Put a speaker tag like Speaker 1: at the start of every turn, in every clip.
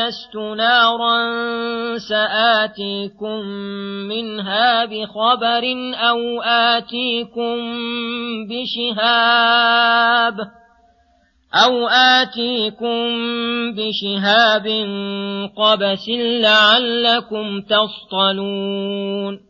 Speaker 1: آنست نارا سآتيكم منها بخبر أو آتيكم بشهاب أو آتيكم بشهاب قبس لعلكم تصطلون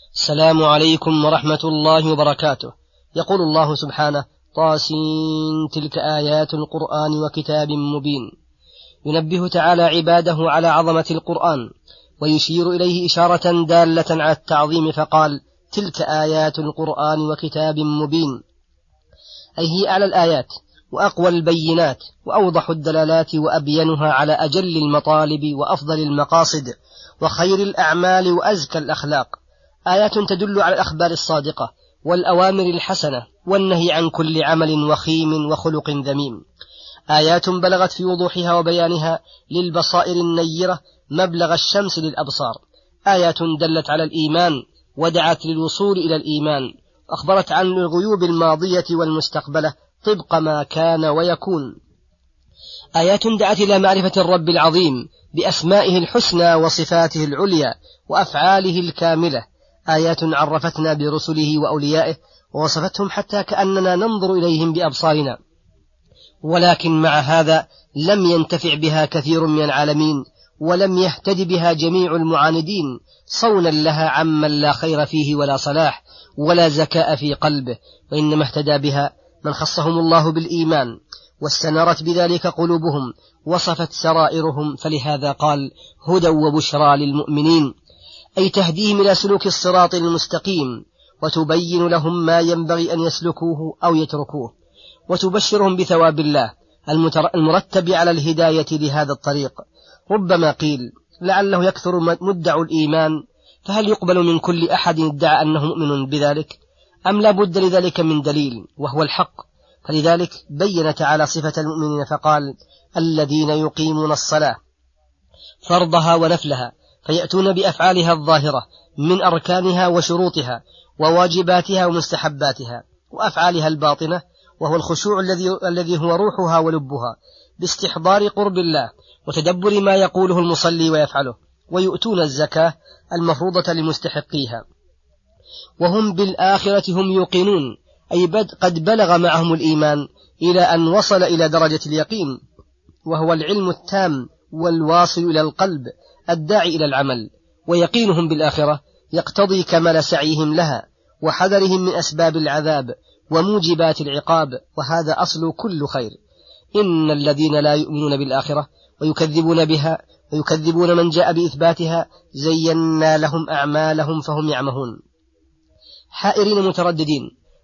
Speaker 2: السلام عليكم ورحمة الله وبركاته. يقول الله سبحانه طاسين تلك آيات القرآن وكتاب مبين. ينبه تعالى عباده على عظمة القرآن ويشير إليه إشارة دالة على التعظيم فقال تلك آيات القرآن وكتاب مبين. أي هي أعلى الآيات وأقوى البينات وأوضح الدلالات وأبينها على أجل المطالب وأفضل المقاصد وخير الأعمال وأزكى الأخلاق. آيات تدل على الأخبار الصادقة والأوامر الحسنة والنهي عن كل عمل وخيم وخلق ذميم. آيات بلغت في وضوحها وبيانها للبصائر النيرة مبلغ الشمس للأبصار. آيات دلت على الإيمان ودعت للوصول إلى الإيمان. أخبرت عن الغيوب الماضية والمستقبلة طبق ما كان ويكون. آيات دعت إلى معرفة الرب العظيم بأسمائه الحسنى وصفاته العليا وأفعاله الكاملة آيات عرفتنا برسله وأوليائه ووصفتهم حتى كأننا ننظر إليهم بأبصارنا. ولكن مع هذا لم ينتفع بها كثير من العالمين ولم يهتد بها جميع المعاندين صونا لها عمن لا خير فيه ولا صلاح ولا زكاء في قلبه وإنما اهتدى بها من خصهم الله بالإيمان واستنارت بذلك قلوبهم وصفت سرائرهم فلهذا قال هدى وبشرى للمؤمنين. أي تهديهم إلى سلوك الصراط المستقيم وتبين لهم ما ينبغي أن يسلكوه أو يتركوه وتبشرهم بثواب الله المرتب على الهداية لهذا الطريق. ربما قيل لعله يكثر مدع الإيمان فهل يقبل من كل أحد ادعى أنه مؤمن بذلك؟ أم لا بد لذلك من دليل وهو الحق؟ فلذلك بين تعالى صفة المؤمنين فقال الذين يقيمون الصلاة فرضها ونفلها. فيأتون بأفعالها الظاهرة من أركانها وشروطها وواجباتها ومستحباتها وأفعالها الباطنة وهو الخشوع الذي الذي هو روحها ولبها باستحضار قرب الله وتدبر ما يقوله المصلي ويفعله ويؤتون الزكاة المفروضة لمستحقيها. وهم بالآخرة هم يوقنون أي قد بلغ معهم الإيمان إلى أن وصل إلى درجة اليقين وهو العلم التام والواصل إلى القلب الداعي إلى العمل ويقينهم بالآخرة يقتضي كمال سعيهم لها وحذرهم من أسباب العذاب وموجبات العقاب وهذا أصل كل خير. إن الذين لا يؤمنون بالآخرة ويكذبون بها ويكذبون من جاء بإثباتها زينا لهم أعمالهم فهم يعمهون. حائرين مترددين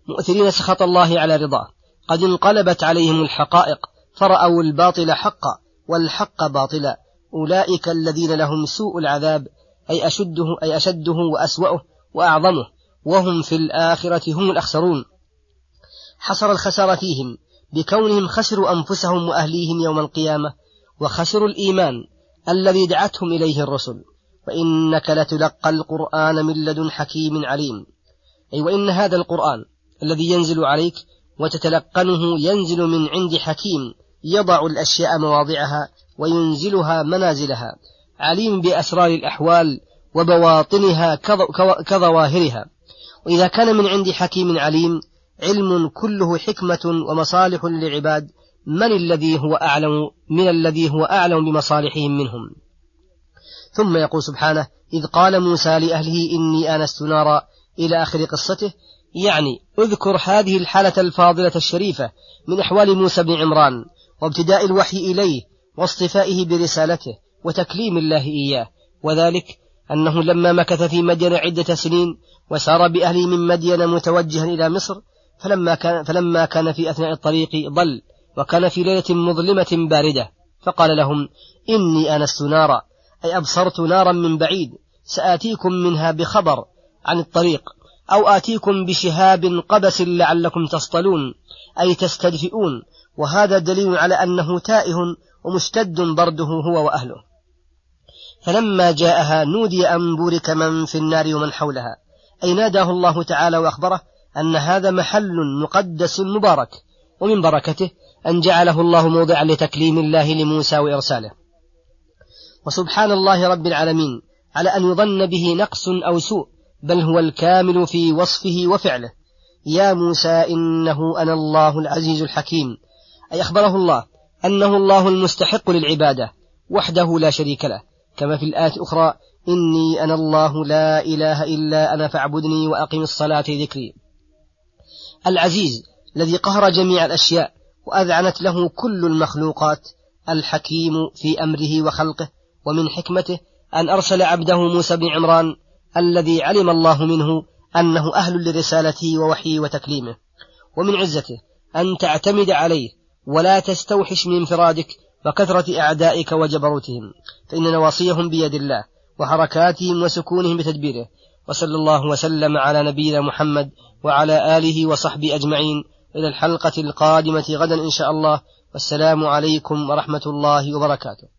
Speaker 2: مؤثرين سخط الله على رضاه. قد انقلبت عليهم الحقائق فرأوا الباطل حقا والحق باطلا. أولئك الذين لهم سوء العذاب أي أشده أي أشده وأسوأه وأعظمه وهم في الآخرة هم الأخسرون. حصر الخسار فيهم بكونهم خسروا أنفسهم وأهليهم يوم القيامة وخسروا الإيمان الذي دعتهم إليه الرسل. وإنك لتلقى القرآن من لدن حكيم عليم. أي وإن هذا القرآن الذي ينزل عليك وتتلقنه ينزل من عند حكيم يضع الأشياء مواضعها وينزلها منازلها عليم بأسرار الأحوال وبواطنها كظواهرها. وإذا كان من عند حكيم عليم علم كله حكمة ومصالح للعباد من الذي هو أعلم من الذي هو أعلم بمصالحهم منهم؟ ثم يقول سبحانه إذ قال موسى لأهله إني آنست نارا إلى آخر قصته. يعني اذكر هذه الحالة الفاضلة الشريفة من أحوال موسى بن عمران وابتداء الوحي إليه واصطفائه برسالته وتكليم الله إياه. وذلك أنه لما مكث في مدين عدة سنين وسار بأهله من مدين متوجها إلى مصر فلما كان, فلما كان في أثناء الطريق ضل وكان في ليلة مظلمة باردة. فقال لهم إني آنست نارا أي أبصرت نارا من بعيد سآتيكم منها بخبر عن الطريق أو آتيكم بشهاب قبس لعلكم تصطلون أي تستدفئون. وهذا دليل على أنه تائه ومشتد برده هو وأهله. فلما جاءها نودي أن بورك من في النار ومن حولها. أي ناداه الله تعالى وأخبره أن هذا محل مقدس مبارك ومن بركته أن جعله الله موضعا لتكليم الله لموسى وإرساله. وسبحان الله رب العالمين على أن يظن به نقص أو سوء بل هو الكامل في وصفه وفعله. يا موسى إنه أنا الله العزيز الحكيم. أي أخبره الله أنه الله المستحق للعبادة وحده لا شريك له. كما في الآية الأخرى إني أنا الله لا إله إلا أنا فاعبدني وأقم الصلاة ذكري العزيز الذي قهر جميع الأشياء وأذعنت له كل المخلوقات الحكيم في أمره وخلقه ومن حكمته أن أرسل عبده موسى بن عمران الذي علم الله منه أنه أهل لرسالته ووحيه وتكليمه. ومن عزته أن تعتمد عليه ولا تستوحش من انفرادك وكثرة أعدائك وجبروتهم فإن نواصيهم بيد الله وحركاتهم وسكونهم بتدبيره. وصلى الله وسلم على نبينا محمد وعلى آله وصحبه أجمعين. إلى الحلقة القادمة غدا إن شاء الله. والسلام عليكم ورحمة الله وبركاته.